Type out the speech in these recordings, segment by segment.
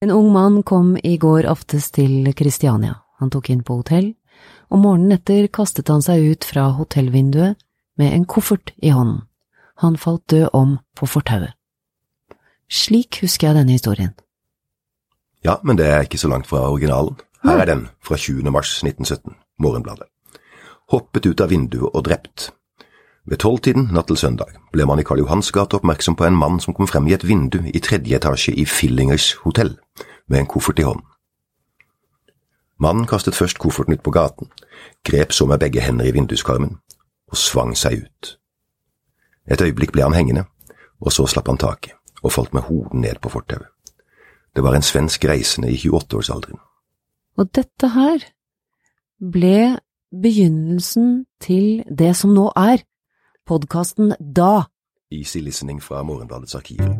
En ung mann kom i går aftes til Kristiania. Han tok inn på hotell, og morgenen etter kastet han seg ut fra hotellvinduet med en koffert i hånden. Han falt død om på fortauet. Slik husker jeg denne historien. Ja, men det er ikke så langt fra originalen. Her er den fra 20. mars 1917, Morgenbladet. Hoppet ut av vinduet og drept. Ved tolvtiden natt til søndag ble man i Karl Johans gate oppmerksom på en mann som kom frem i et vindu i tredje etasje i Fillingers hotell, med en koffert i hånden. Mannen kastet først kofferten ut på gaten, grep så med begge hender i vinduskarmen og svang seg ut. Et øyeblikk ble han hengende, og så slapp han taket og falt med hodet ned på fortauet. Det var en svensk reisende i 28-årsalderen. Og dette her ble begynnelsen til det som nå er podkasten Da. Easy listening fra Morgenbladets arkiver.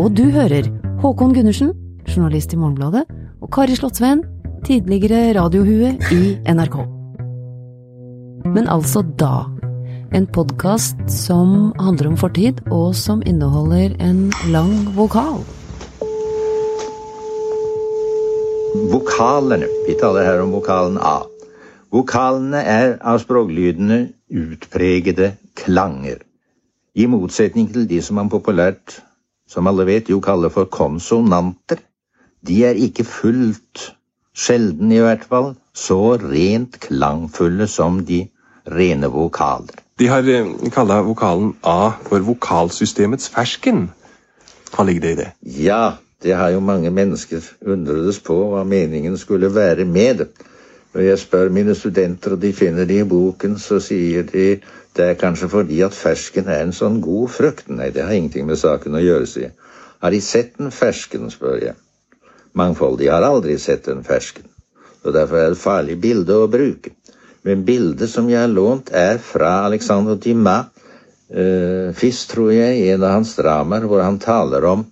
Og du hører Håkon Gundersen, journalist i Morgenbladet, og Kari Slottsveen, tidligere radiohue i NRK. Men altså Da. En podkast som handler om fortid, og som inneholder en lang vokal. Vokalene. Vi taler her om vokalen A. Vokalene er av språklydene utpregede klanger. I motsetning til de som man populært, som alle vet, jo kaller for konsonanter. De er ikke fullt, sjelden i hvert fall, så rent klangfulle som de rene vokaler. De har eh, kalla vokalen A for vokalsystemets fersken. Hva ligger det i det? Ja, det har jo mange mennesker undredes på hva meningen skulle være med det. Når jeg spør mine studenter, og de finner det i boken, så sier de det er kanskje fordi at fersken er en sånn god frukt. Nei, det har ingenting med saken å gjøre, sier jeg. Har de sett en fersken, spør jeg. Mangfoldige har aldri sett en fersken, og derfor er det et farlig bilde å bruke. Men bildet som jeg har lånt, er fra Alexander Dumas. Uh, Fisk, tror jeg, i en av hans dramaer, hvor han taler om,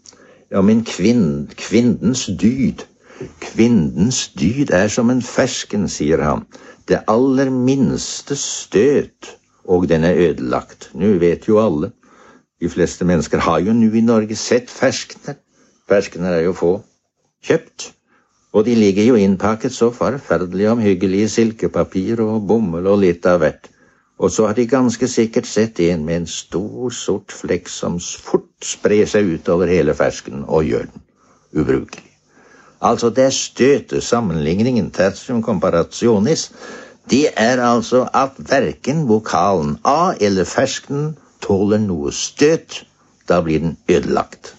om en kvinn, kvinnens dyd. Kvinnens dyd er som en fersken, sier han. Det aller minste støt, og den er ødelagt. Nå vet jo alle. De fleste mennesker har jo nå i Norge sett ferskener. Ferskener er jo få. Kjøpt. Og de ligger jo innpakket så forferdelig omhyggelig i silkepapir og bomull og litt av hvert. Og så har de ganske sikkert sett en med en stor, sort flekk som fort sprer seg utover hele fersken og gjør den ubrukelig. Altså, det støtet sammenligningen, tertium comparationis, det er altså at verken vokalen A eller fersken tåler noe støt. Da blir den ødelagt.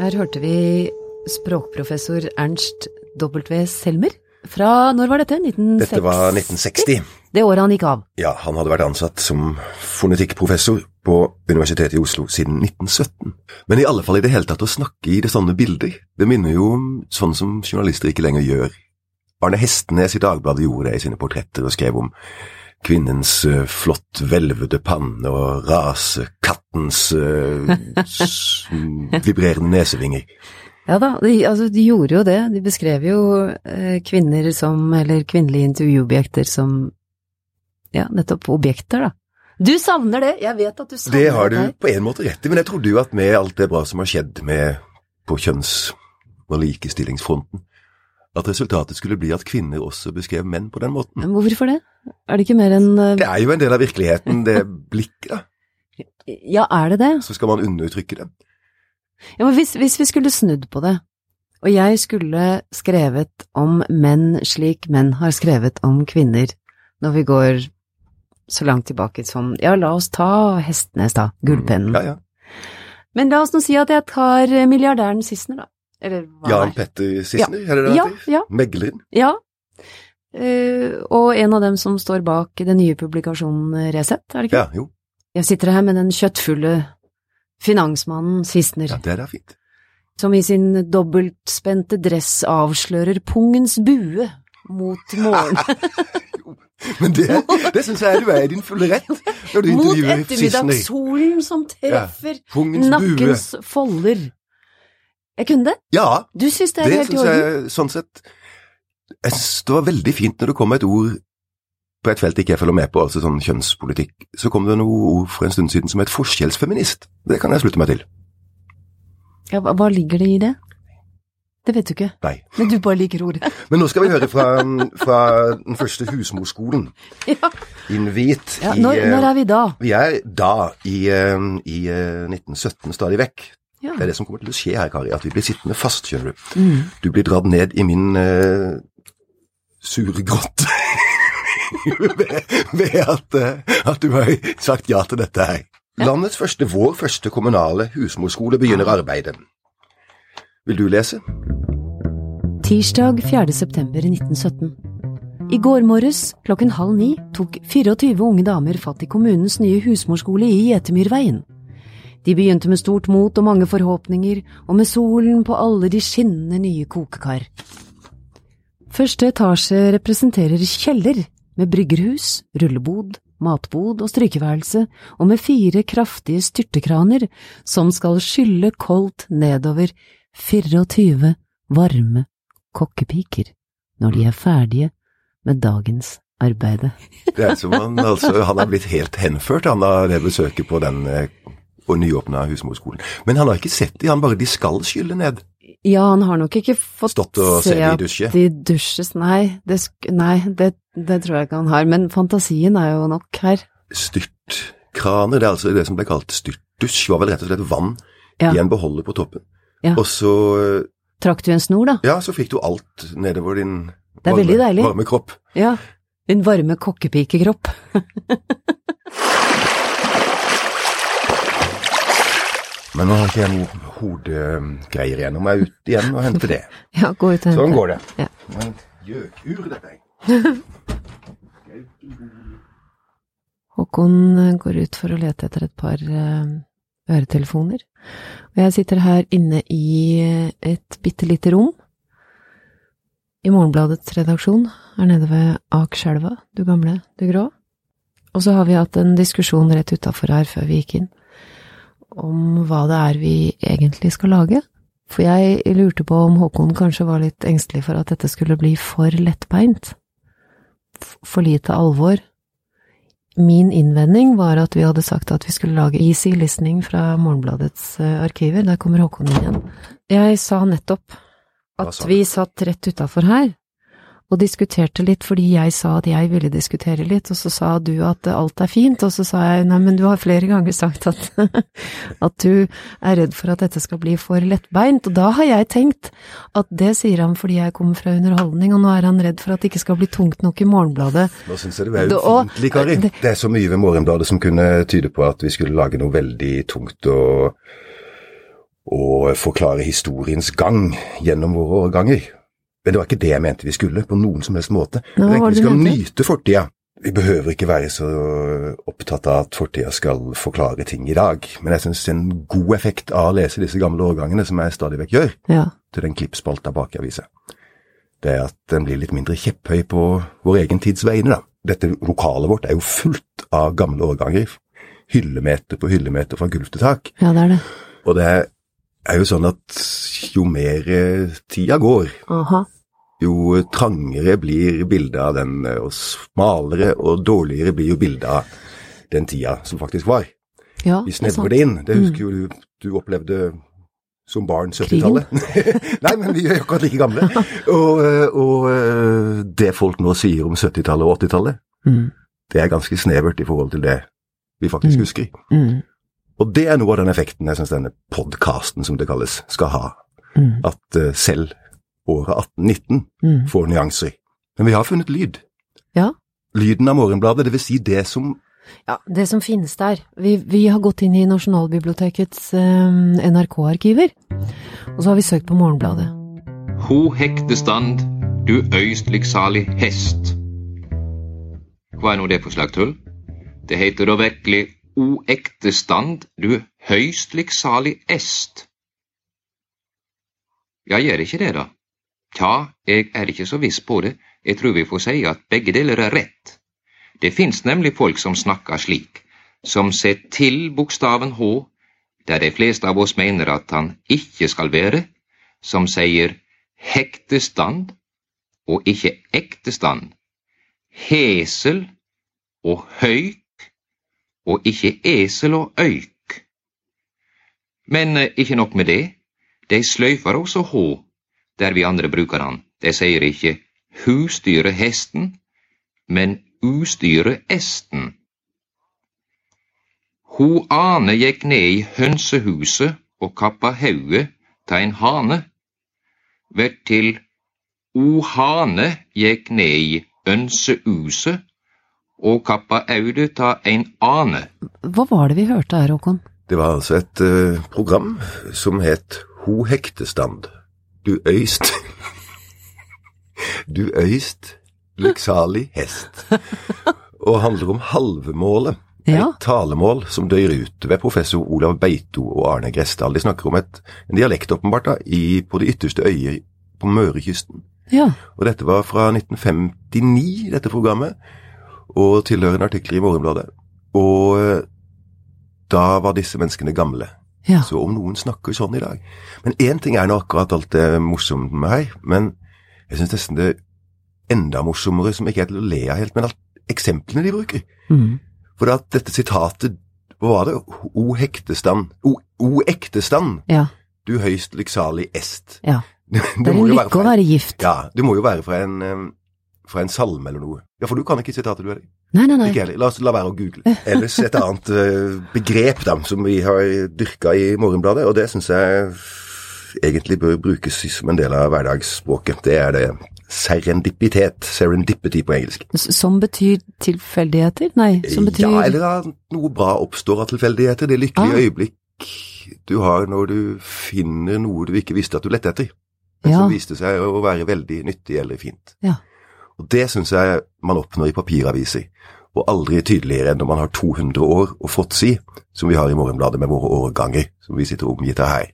Her hørte vi språkprofessor Ernst W. Selmer. Fra når var dette? 1960? Dette var 1960. Det året han gikk av. Ja, han hadde vært ansatt som fonetikkprofessor på Universitetet i Oslo siden 1917. Men i alle fall i det hele tatt å snakke i det sånne bilder, det minner jo om sånn som journalister ikke lenger gjør. Arne Hestenes i Dagbladet gjorde det i sine portretter og skrev om kvinnens uh, flott hvelvede panne og rasekattens uh, vibrerende nesevinger. Ja da, de, altså, de gjorde jo det. De beskrev jo eh, kvinner som, eller kvinnelige intervjuobjekter som, ja, nettopp objekter, da. Du savner det, jeg vet at du savner det. Det har du på en måte rett i, men jeg trodde jo at med alt det bra som har skjedd med på kjønns- og likestillingsfronten, at resultatet skulle bli at kvinner også beskrev menn på den måten. Men hvorfor det? Er det ikke mer enn uh... Det er jo en del av virkeligheten, det blikket, da. Ja, er det det? Så skal man undertrykke det. Ja, men hvis, hvis vi skulle snudd på det, og jeg skulle skrevet om menn slik menn har skrevet om kvinner, når vi går så langt tilbake som Ja, la oss ta Hestnes, da. Gullpennen. Mm, ja, ja. Men la oss nå si at jeg tar milliardæren Sissener, da. Eller hva Jan Petter Sissener, er det det Ja, ja. Megleren. Ja. Uh, og en av dem som står bak den nye publikasjonen Resett, er det ikke? Ja, jo. Jeg sitter her med den kjøttfulle finansmannen Sissener, Ja, det er fint. som i sin dobbeltspente dress avslører pungens bue mot morgenen. Men det, det syns jeg du er i din fulle rett når du mot ettermiddagssolen som treffer bue. nakkens folder. Jeg kunne det? Ja, Du syns det er det helt syns jeg sånn sett Jeg syns det var veldig fint når det kom et ord på et felt ikke jeg følger med på, altså sånn kjønnspolitikk, så kom det noe ord for en stund siden som het forskjellsfeminist. Det kan jeg slutte meg til. Ja, hva, ligger det i det? Det vet du ikke, Nei. men du bare liker ordet. Men nå skal vi høre fra, fra den første husmorskolen. ja. Invit Ja, når, eh, når er vi da? Vi er da i, eh, i eh, 1917 stadig vekk. Ja. Det er det som kommer til å skje her, Kari, at vi blir sittende fast, skjønner du. Mm. Du blir dratt ned i min uh, sure grotte ved, ved at, eh, at du har sagt ja til dette her. Landets første, vår første kommunale husmorskole begynner arbeidet. Vil du lese? Tirsdag 4. september 1917. I går morges klokken halv ni tok 24 unge damer fatt i kommunens nye husmorskole i Gjetemyrveien. De begynte med stort mot og mange forhåpninger, og med solen på alle de skinnende nye kokekar. Første etasje representerer kjeller, med bryggerhus, rullebod, matbod og strykeværelse, og med fire kraftige styrtekraner som skal skylle koldt nedover 24 varme kokkepiker når de er ferdige med dagens arbeide. Det er som han, altså, han har blitt helt henført han av det besøket på den eh, og nyåpna husmorskolen. Men han har ikke sett de, han bare de skal skylle ned. Ja, han har nok ikke fått Stått og se at dusje? de dusjes, nei, det, nei det, det tror jeg ikke han har, men fantasien er jo nok her. Styrtkraner, det er altså det som ble kalt styrtdusj, var vel rett og slett vann Ja. i en beholder på toppen. Ja. Og så, eh, Trakk du en snor, da? ja, så fikk du alt nedover din veldig varme kropp. Ja. din varme kokkepikekropp. Men nå har ikke jeg noe hodegreier igjen. Nå må jeg ut igjen og hente det. Ja, gå ut og hente. Sånn går det. Ja. Men Gjøkur, dette er. Håkon går ut for å lete etter et par eh, øretelefoner. Og jeg sitter her inne i eh, et bitte lite rom. I Morgenbladets redaksjon her nede ved Akerselva, du gamle, du grå. Og så har vi hatt en diskusjon rett utafor her før vi gikk inn, om hva det er vi egentlig skal lage. For jeg lurte på om Håkon kanskje var litt engstelig for at dette skulle bli for lettbeint. For lite alvor. Min innvending var at vi hadde sagt at vi skulle lage Easy Listening fra Morgenbladets eh, arkiver. Der kommer Håkon inn igjen. Jeg sa nettopp at vi satt rett utafor her og diskuterte litt fordi jeg sa at jeg ville diskutere litt, og så sa du at alt er fint, og så sa jeg nei, men du har flere ganger sagt at, at du er redd for at dette skal bli for lettbeint, og da har jeg tenkt at det sier han fordi jeg kommer fra underholdning, og nå er han redd for at det ikke skal bli tungt nok i Morgenbladet. Nå syns jeg du er ufiendtlig, Kari. det- Det er så mye ved Morgenbladet som kunne tyde på at vi skulle lage noe veldig tungt og, og forklare historiens gang gjennom våre årganger. Men det var ikke det jeg mente vi skulle, på noen som helst måte. Nå, Jeg tenkte vi skal nyte fortida. Vi behøver ikke være så opptatt av at fortida skal forklare ting i dag, men jeg syns en god effekt av å lese disse gamle årgangene, som jeg stadig vekk gjør, Ja. til den klippspalta bak i avisa, det er at den blir litt mindre kjepphøy på vår egen tids vegne, da. Dette lokalet vårt er jo fullt av gamle årganger. Hyllemeter på hyllemeter fra gulv til tak. Ja, det er det. Og det er jo sånn at jo mer eh, tida går, Aha. jo trangere blir bildet av den, eh, og smalere og dårligere blir jo bildet av den tida som faktisk var. Ja, Vi er snevrer det inn. Det husker jo du, du opplevde som barn 70-tallet. Nei, men vi er jo akkurat like gamle. Og, eh, og eh, det folk nå sier om 70-tallet og 80-tallet, Mm. det er ganske snevert i forhold til det vi faktisk Mm. husker. Mm. Og det er noe av den effekten jeg syns denne podkasten, som det kalles, skal ha. Mm. At eh, selv året 1819 Mm. får nyanser. Men vi har funnet lyd. Ja. Lyden av Morgenbladet, det vil si det som Ja, det som finnes der. Vi, vi har gått inn i Nasjonalbibliotekets eh, NRK-arkiver, og så har vi søkt på Morgenbladet. Ho hektestand, du øystlig salig hest. Hva er nå det for slag tull? Det heter da virkelig O ektestand, du høystlig salig est. Ja, gjør ikke det, da? Tja, jeg er ikke så viss på det. Jeg tror vi får si at begge deler er rett. Det fins nemlig folk som snakker slik, som ser til bokstaven H, der de fleste av oss mener at han ikke skal være, som sier hektestand og ikke ektestand. Hesel og høyk, og ikke esel og øyk. Men eh, ikke nok med det, de sløyfer også H, der vi andre bruker han. De sier ikke husdyret hesten, men ustyret esten. Ho ane gikk ned i hønsehuset og kappa hauget ta en hane. Vert til O hane gikk ned i ønsehuset og kappa audet ta en ane. Hva var det vi hørte her, Håkon? Det var altså et uh, program som het Ho hektestand. Du øyst Du øyst lykksalig hest. Og handler om halvemålet. Ja. Et talemål som døyr ut ved professor Olav Beito og Arne Gressdal. De snakker om et, en dialekt, åpenbart, da, i, på de ytterste øyet på Mørekysten. Ja. Og dette var fra 1959, dette programmet, og tilhørende artikler i Morgenbladet. Og eh, da var disse menneskene gamle. Ja. Så om noen snakker sånn i dag Men én ting er nå akkurat alt det morsomme med her, men jeg syns nesten det enda morsommere, som ikke er til å le av helt, men alt eksemplene de bruker. Mm. For at dette sitatet, hva var det? O hektestand. O, o ektestand, Ja. du høyst lykksalig est. ja. Det, Det er en lykke å være gift. Ja, Du må jo være fra en, fra en salme eller noe. Ja, for du kan ikke sitatet, du heller. Nei, nei, nei. Ikke heller. La oss la være å google. Ellers et annet eh, begrep da, som vi har dyrka i Morgenbladet, og det syns jeg egentlig bør brukes som en del av hverdagsspråket. Det er det serendipitet. Serendipity på engelsk. Som betyr tilfeldigheter? Nei, som betyr Ja, eller at noe bra oppstår av tilfeldigheter. Det lykkelige Ah. øyeblikk du har når du finner noe du ikke visste at du lette etter, men Ja. som viste seg å være veldig nyttig eller fint. Ja. Og Det syns jeg man oppnår i papiraviser, og aldri tydeligere enn når man har 200 år og fråtsi, som vi har i Morgenbladet med våre årganger, som vi sitter omgitt av her.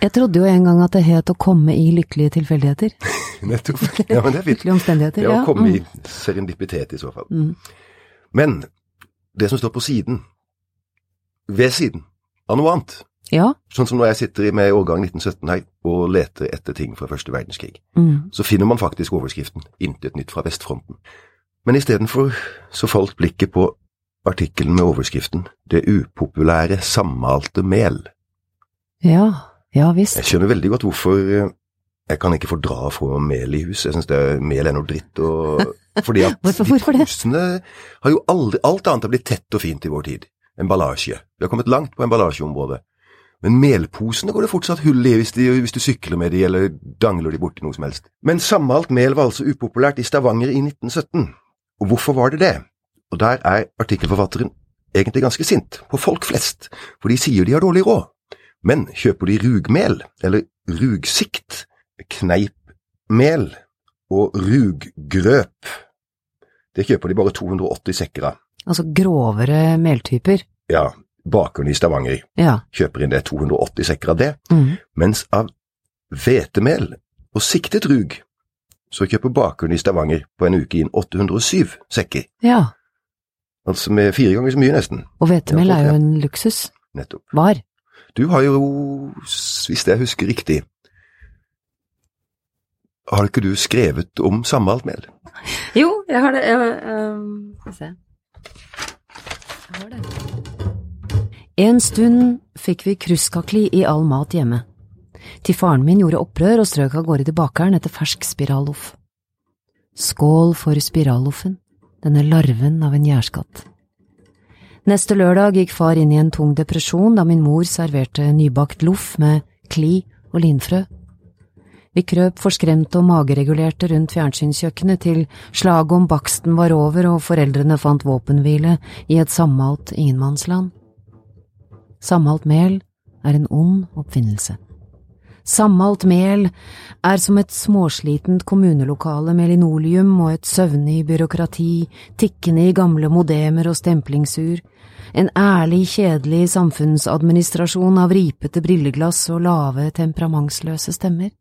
Jeg trodde jo en gang at det het å komme i lykkelige tilfeldigheter. Nettopp. Ja, men det er fint. Lykkelige omstendigheter. ja. å komme mm. i serendipitet i så fall. Mm. Men det som står på siden, ved siden av noe annet, Ja. sånn som når jeg sitter med årgang 1917 her og leter etter ting fra første verdenskrig, Mm. så finner man faktisk overskriften 'Intet nytt fra vestfronten'. Men istedenfor så falt blikket på artikkelen med overskriften 'Det upopulære sammalte mel'. Ja. Ja visst. Jeg skjønner veldig godt hvorfor eh, jeg kan ikke fordra å få mel i hus. Jeg syns mel er noe dritt. Og, fordi at Hvorfor- de husene har jo aldri Alt annet har blitt tett og fint i vår tid. Emballasje. Vi har kommet langt på emballasjeområdet. Men melposene går det fortsatt hull i hvis, de, hvis du sykler med de eller dangler de borti noe som helst. Men sammalt mel var altså upopulært i Stavanger i 1917. Og hvorfor var det det? Og der er artikkelforfatteren egentlig ganske sint på folk flest, for de sier de har dårlig råd. Men kjøper de rugmel, eller rugsikt, kneipmel og ruggrøp, det kjøper de bare 280 sekker av. Altså grovere meltyper. Ja, bakeren i Stavanger Ja. kjøper inn det 280 sekker av det, Mm. mens av hvetemel og siktet rug, så kjøper bakeren i Stavanger på en uke inn 807 sekker. ja. Altså med fire ganger så mye nesten. Og hvetemel er jo en luksus. Nettopp. Var. Du har jo, hvis jeg husker riktig, har ikke du skrevet om sammaltmel? Jo, jeg har det. ehm, Skal vi se. Jeg har det. En stund fikk vi kruskakli i all mat hjemme. Til faren min gjorde opprør og strøk av gårde til bakeren etter fersk spiralloff. Skål for spiralloffen, denne larven av en gjærskatt. Neste lørdag gikk far inn i en tung depresjon da min mor serverte nybakt loff med kli og linfrø. Vi krøp forskremte og mageregulerte rundt fjernsynskjøkkenet til slaget om baksten var over og foreldrene fant våpenhvile i et sammalt ingenmannsland. Sammalt mel er en ond oppfinnelse. Sammalt mel er som et småslitent kommunelokale med linoleum og et søvnig byråkrati, tikkende i gamle modemer og stemplingsur, en ærlig, kjedelig samfunnsadministrasjon av ripete brilleglass og lave, temperamentsløse stemmer.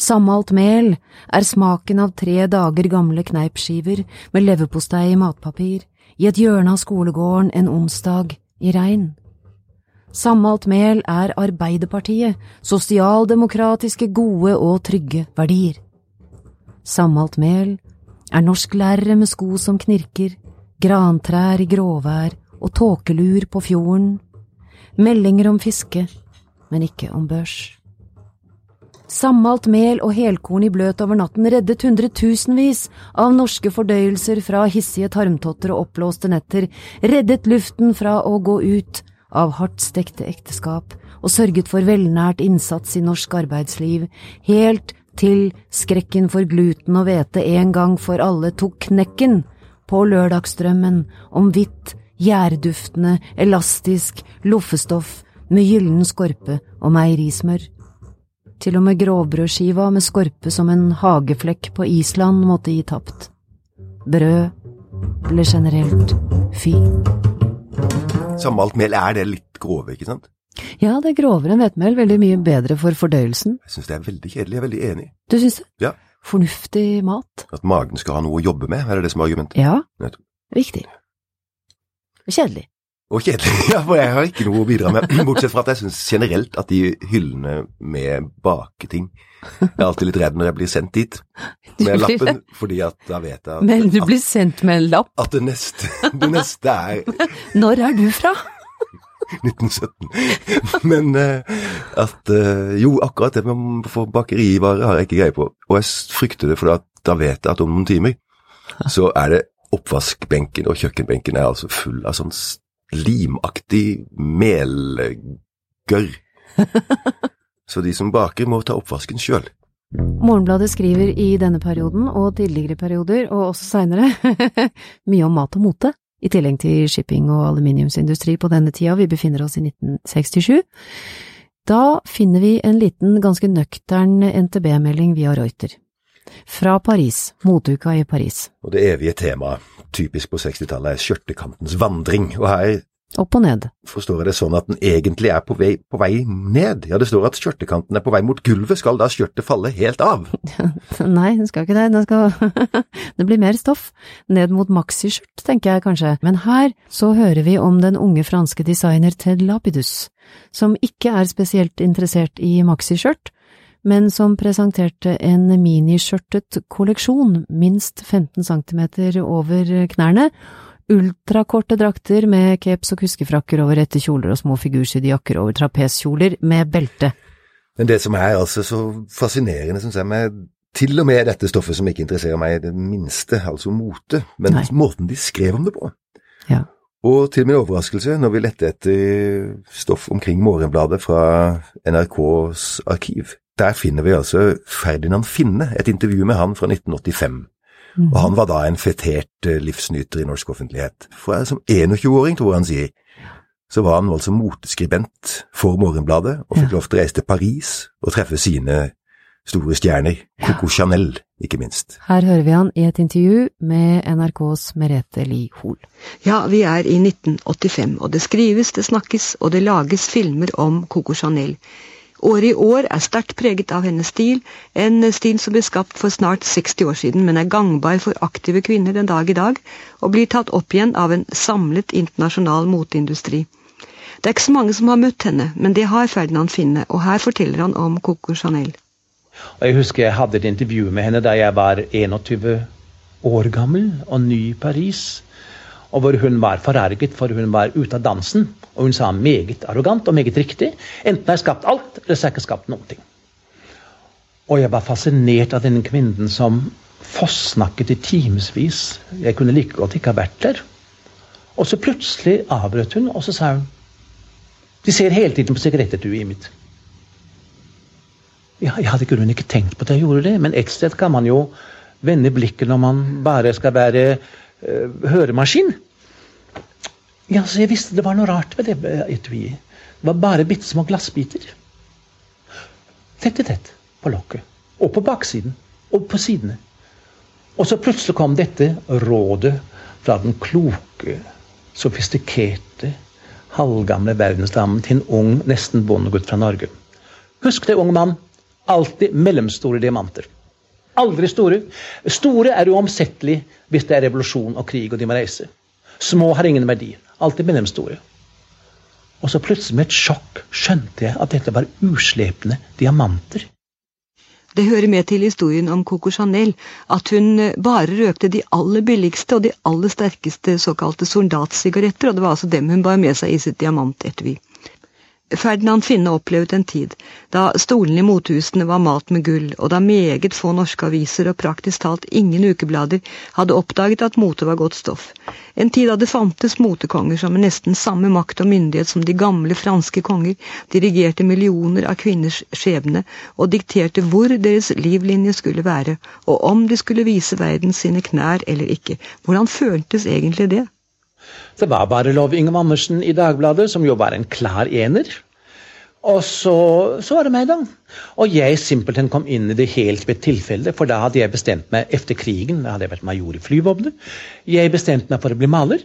Sammalt mel er smaken av tre dager gamle kneipskiver med leverpostei i matpapir, i et hjørne av skolegården en onsdag i regn. Sammalt mel er Arbeiderpartiet, sosialdemokratiske, gode og trygge verdier. Sammalt mel er norsklærere med sko som knirker, grantrær i gråvær og tåkelur på fjorden, meldinger om fiske, men ikke om børs. Sammalt mel og helkorn i bløt over natten reddet hundretusenvis av norske fordøyelser fra hissige tarmtotter og oppblåste netter, reddet luften fra å gå ut av hardt stekte ekteskap og sørget for velnært innsats i norsk arbeidsliv, helt til skrekken for gluten og hvete en gang for alle tok knekken på lørdagsdrømmen om hvitt, gjærduftende, elastisk loffestoff med gyllen skorpe og meierismør. Til og med grovbrødskiva med skorpe som en hageflekk på Island måtte gi tapt. Brød ble generelt fy. Sammalt mel er det litt grove, ikke sant? Ja, det er grovere enn hvetemel, veldig mye bedre for fordøyelsen. Jeg syns det er veldig kjedelig, jeg er veldig enig. Du syns det? Ja. Fornuftig mat? At magen skal ha noe å jobbe med, er det det som er argumentet? Ja. Viktig. Kjedelig. Og kjedelig, ja, for jeg har ikke noe å bidra med, bortsett fra at jeg syns generelt at de hyllene med baketing Jeg er alltid litt redd når jeg blir sendt dit med lappen, fordi at da vet jeg at, Men du blir sendt med en lapp. at det, neste, det neste er Når er du fra? 1917. Men eh, at eh, Jo, akkurat det med å få bakerivarer har jeg ikke greie på. Og jeg frykter det, for at da vet jeg at om noen timer så er det oppvaskbenken og kjøkkenbenken er altså full av sånn limaktig melgørr. Så de som baker, må ta oppvasken sjøl. Morgenbladet skriver i denne perioden og tidligere perioder, og også seinere, mye om mat og mote, i tillegg til shipping og aluminiumsindustri på denne tida, vi befinner oss i 1967. Da finner vi en liten, ganske nøktern NTB-melding via Reuter. Fra Paris, moteuka i Paris. Og det evige temaet, typisk på 60-tallet, er skjørtekantens vandring. Og her Opp og ned. forstår jeg det sånn at den egentlig er på vei, på vei ned. Ja, det står at skjørtekanten er på vei mot gulvet. Skal da skjørtet falle helt av? Nei, den skal ikke det, den skal… det blir mer stoff. Ned mot maxiskjørt, tenker jeg kanskje. Men her så hører vi om den unge franske designer Ted Lapidus, som ikke er spesielt interessert i maxiskjørt, men som presenterte en miniskjørtet kolleksjon, minst 15 centimeter over knærne, ultrakorte drakter med caps og kuskefrakker over rette kjoler og små figursydde jakker over trapeskjoler med belte. Men det som er altså så fascinerende, syns jeg, med til og med dette stoffet som ikke interesserer meg i det minste, altså mote, men Nei. måten de skrev om det på. Ja. Og til min overraskelse, når vi lette etter stoff omkring Morgenbladet fra NRKs arkiv, der finner vi altså Ferdinand Finne, et intervju med han fra 1985. Mm. Og han var da en fetert eh, livsnyter i norsk offentlighet. For som 21-åring, tror jeg han sier, så var han altså moteskribent for Morgenbladet, og fikk Ja. lov til å reise til Paris og treffe sine store stjerner, Coco Chanel, ikke minst. Her hører vi han i et intervju med NRKs Merete Li Hoel. Ja, vi er i 1985, og det skrives, det snakkes, og det lages filmer om Coco Chanel. Året i år er sterkt preget av hennes stil, en stil som ble skapt for snart 60 år siden, men er gangbar for aktive kvinner den dag i dag, og blir tatt opp igjen av en samlet internasjonal moteindustri. Det er ikke så mange som har møtt henne, men det har Ferdinand Finne, og her forteller han om Coco Chanel. Og Jeg husker jeg hadde et intervju med henne da jeg var 21 år gammel og ny i Paris. Og hvor hun var forarget, for hun var ute av dansen. Og hun sa meget arrogant og meget riktig. Enten har jeg skapt alt, eller så har jeg ikke skapt noen ting. Og jeg var fascinert av denne kvinnen som fossnakket i timevis. Jeg kunne like godt ikke ha vært der. Og så plutselig avbrøt hun, og så sa hun De ser hele tiden på sigarettetuet mitt. Ja, jeg hadde grunnen ikke tenkt på at jeg gjorde det, men et sted kan man jo vende blikket når man bare skal være øh, høremaskin. Ja, så jeg visste det var noe rart ved det etuiet. Det var bare bitte små glassbiter. Tett i tett på lokket. Og på baksiden. Og på sidene. Og så plutselig kom dette rådet fra den kloke, sofistikerte, halvgamle verdensdamen til en ung, nesten bondegutt fra Norge. Husk det, unge mann. Alltid mellomstore diamanter. Aldri store. Store er uomsettelig hvis det er revolusjon og krig og de må reise. Små har ingen verdi. Alltid mellomstore. Og så plutselig med et sjokk skjønte jeg at dette var uslepne diamanter. Det hører med til historien om Coco Chanel at hun eh, bare røkte de aller billigste og de aller sterkeste såkalte soldatsigaretter, og det var altså dem hun bar med seg i sitt diamantetui. Ferdinand Finne opplevde en tid da stolene i motehusene var malt med gull, og da meget få norske aviser og praktisk talt ingen ukeblader hadde oppdaget at mote var godt stoff. En tid da det fantes motekonger som med nesten samme makt og myndighet som de gamle franske konger dirigerte millioner av kvinners skjebne og dikterte hvor deres livlinje skulle være, og om de skulle vise verden sine knær eller ikke. Hvordan føltes egentlig det? Det var bare Lov Ingem Andersen i Dagbladet, som jo var en klar ener. Og så, så var det meg, da. Og jeg simpelthen kom inn i det helt ved tilfelle, for da hadde jeg bestemt meg etter krigen, da hadde jeg vært major i flyvåpenet, jeg bestemte meg for å bli maler,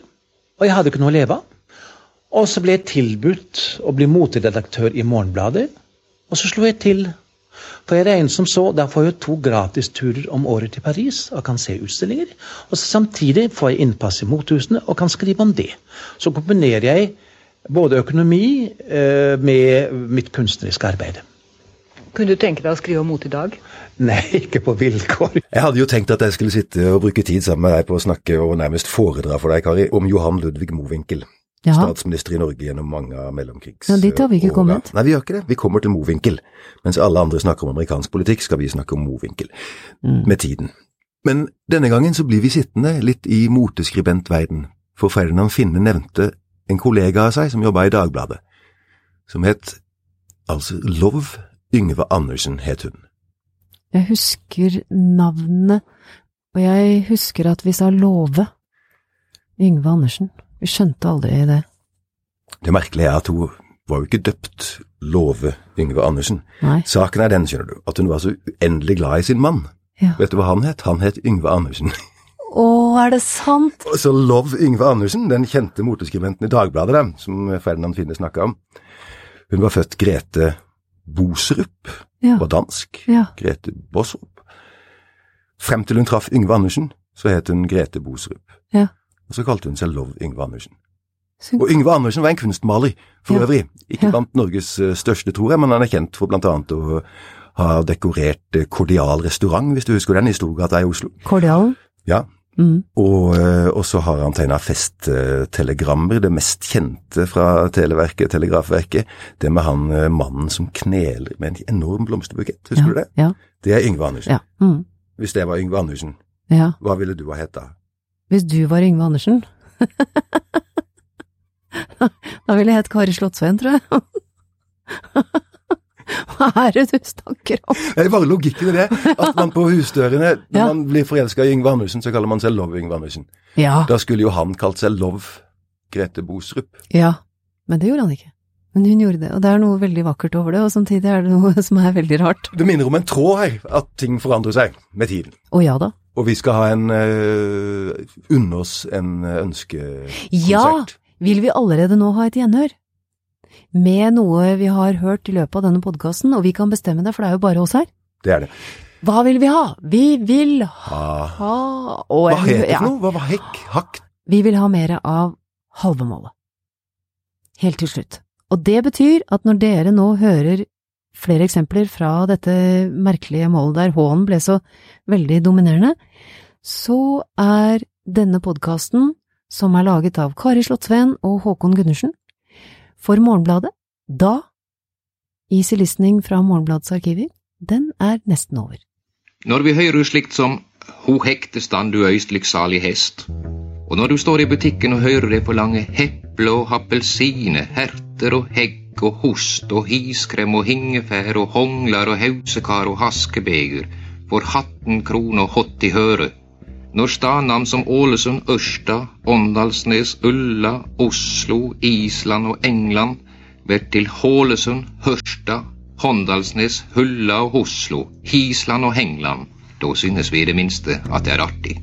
og jeg hadde ikke noe å leve av. Og så ble jeg tilbudt å bli moteredaktør i Morgenbladet, og så slo jeg til for jeg en som så, da får jeg to gratisturer om året til Paris og kan se utstillinger. Og samtidig får jeg innpass i mothusene og kan skrive om det. Så kombinerer jeg både økonomi eh, med mitt kunstneriske arbeid. Kunne du tenke deg å skrive om mot i dag? Nei, ikke på vilkår. Jeg hadde jo tenkt at jeg skulle sitte og bruke tid sammen med deg på å snakke og nærmest foredra for deg, Kari, om Johan Ludvig Mowinckel. Ja. Statsminister i Norge gjennom mange av mellomkrigs... Ja, dit har vi ikke åra. kommet. Nei, vi gjør ikke det. Vi kommer til Mowinckel. Mens alle andre snakker om amerikansk politikk, skal vi snakke om Mowinckel. Mm. Med tiden. Men denne gangen så blir vi sittende litt i moteskribentverden, for Ferdinand Finne nevnte en kollega av seg som jobba i Dagbladet, som het altså Lov Yngve Andersen, het hun. Jeg husker navnet, og jeg husker at vi sa Love. Yngve Andersen. Vi skjønte aldri det. Det merkelige er at hun var jo ikke døpt Love Yngve Andersen. Nei. Saken er den, skjønner du, at hun var så uendelig glad i sin mann. Ja. Vet du hva han het? Han het Yngve Andersen. Å, er det sant? Så Love Yngve Andersen, den kjente moteskribenten i Dagbladet, da, som Ferdinand Finne snakka om, hun var født Grete Boserup, Ja. var dansk. Ja. Grete Bosrup. Frem til hun traff Yngve Andersen, så het hun Grete Boserup. Ja. Og så kalte hun seg Love Yngve Andersen. Så- Og Yngve Andersen var en kunstmaler, for Ja. øvrig. Ikke blant Norges eh, største, tror jeg, men han er kjent for blant annet å ha dekorert eh, Kordial restaurant, hvis du husker den, i Storgata i Oslo. Kordialen? Ja, Mm. og, eh, og så har han tegna festtelegrammer, det mest kjente fra Televerket, Telegrafverket. Det med han eh, mannen som kneler med en enorm blomsterbukett, husker ja. du det? Ja. Det er Yngve Andersen. ja. Mm. Hvis det var Yngve Andersen, ja. hva ville du ha hett da? Hvis du var Yngve Andersen Da ville jeg hett Kari Slottsveien, tror jeg. Hva er det du snakker om? Det er bare logikken i det, at man på husdørene, når Ja. man blir forelska i Yngve Andersen, så kaller man seg Love Yngve Andersen. Ja. Da skulle jo han kalt seg Love Grete Bosrup. ja. Men det gjorde han ikke. Men hun gjorde det, og det er noe veldig vakkert over det, og samtidig er det noe som er veldig rart. Det minner om en tråd her, at ting forandrer seg med tiden. Å ja da. Og vi skal ha en uh, unne oss en eh, ønskekonsert. Ja! Vil vi allerede nå ha et gjenhør? Med noe vi har hørt i løpet av denne podkasten, og vi kan bestemme det, for det er jo bare oss her. Det er det. Hva vil vi ha? Vi vil ha, ha og, Hva heter det for noe? Hva var hekk? Hakk? Vi vil ha mer av halvemålet. Helt til slutt. Og det betyr at når dere nå hører flere eksempler fra dette merkelige målet der H-en ble så veldig dominerende, så er denne podkasten, som er laget av Kari Slottsveen og Håkon Gundersen, for Morgenbladet, da Easy Listening fra Morgenbladets arkiver, den er nesten over. Når vi hører slikt som Ho hektestand du øystlig salig hest, og når du står i butikken og hører det forlange heple og appelsine, herter og hegg og host og hiskrem og hingefær og honglar og hausekar og haskebeger, for 18 kroner hott i høre. Når stadnavn som Ålesund, Ørsta, Åndalsnes, Ulla, Oslo, Island og England blir til Hålesund, Hørsta, Håndalsnes, Hulla og Oslo, Hisland og Hengland, da synes vi i det minste at det er artig.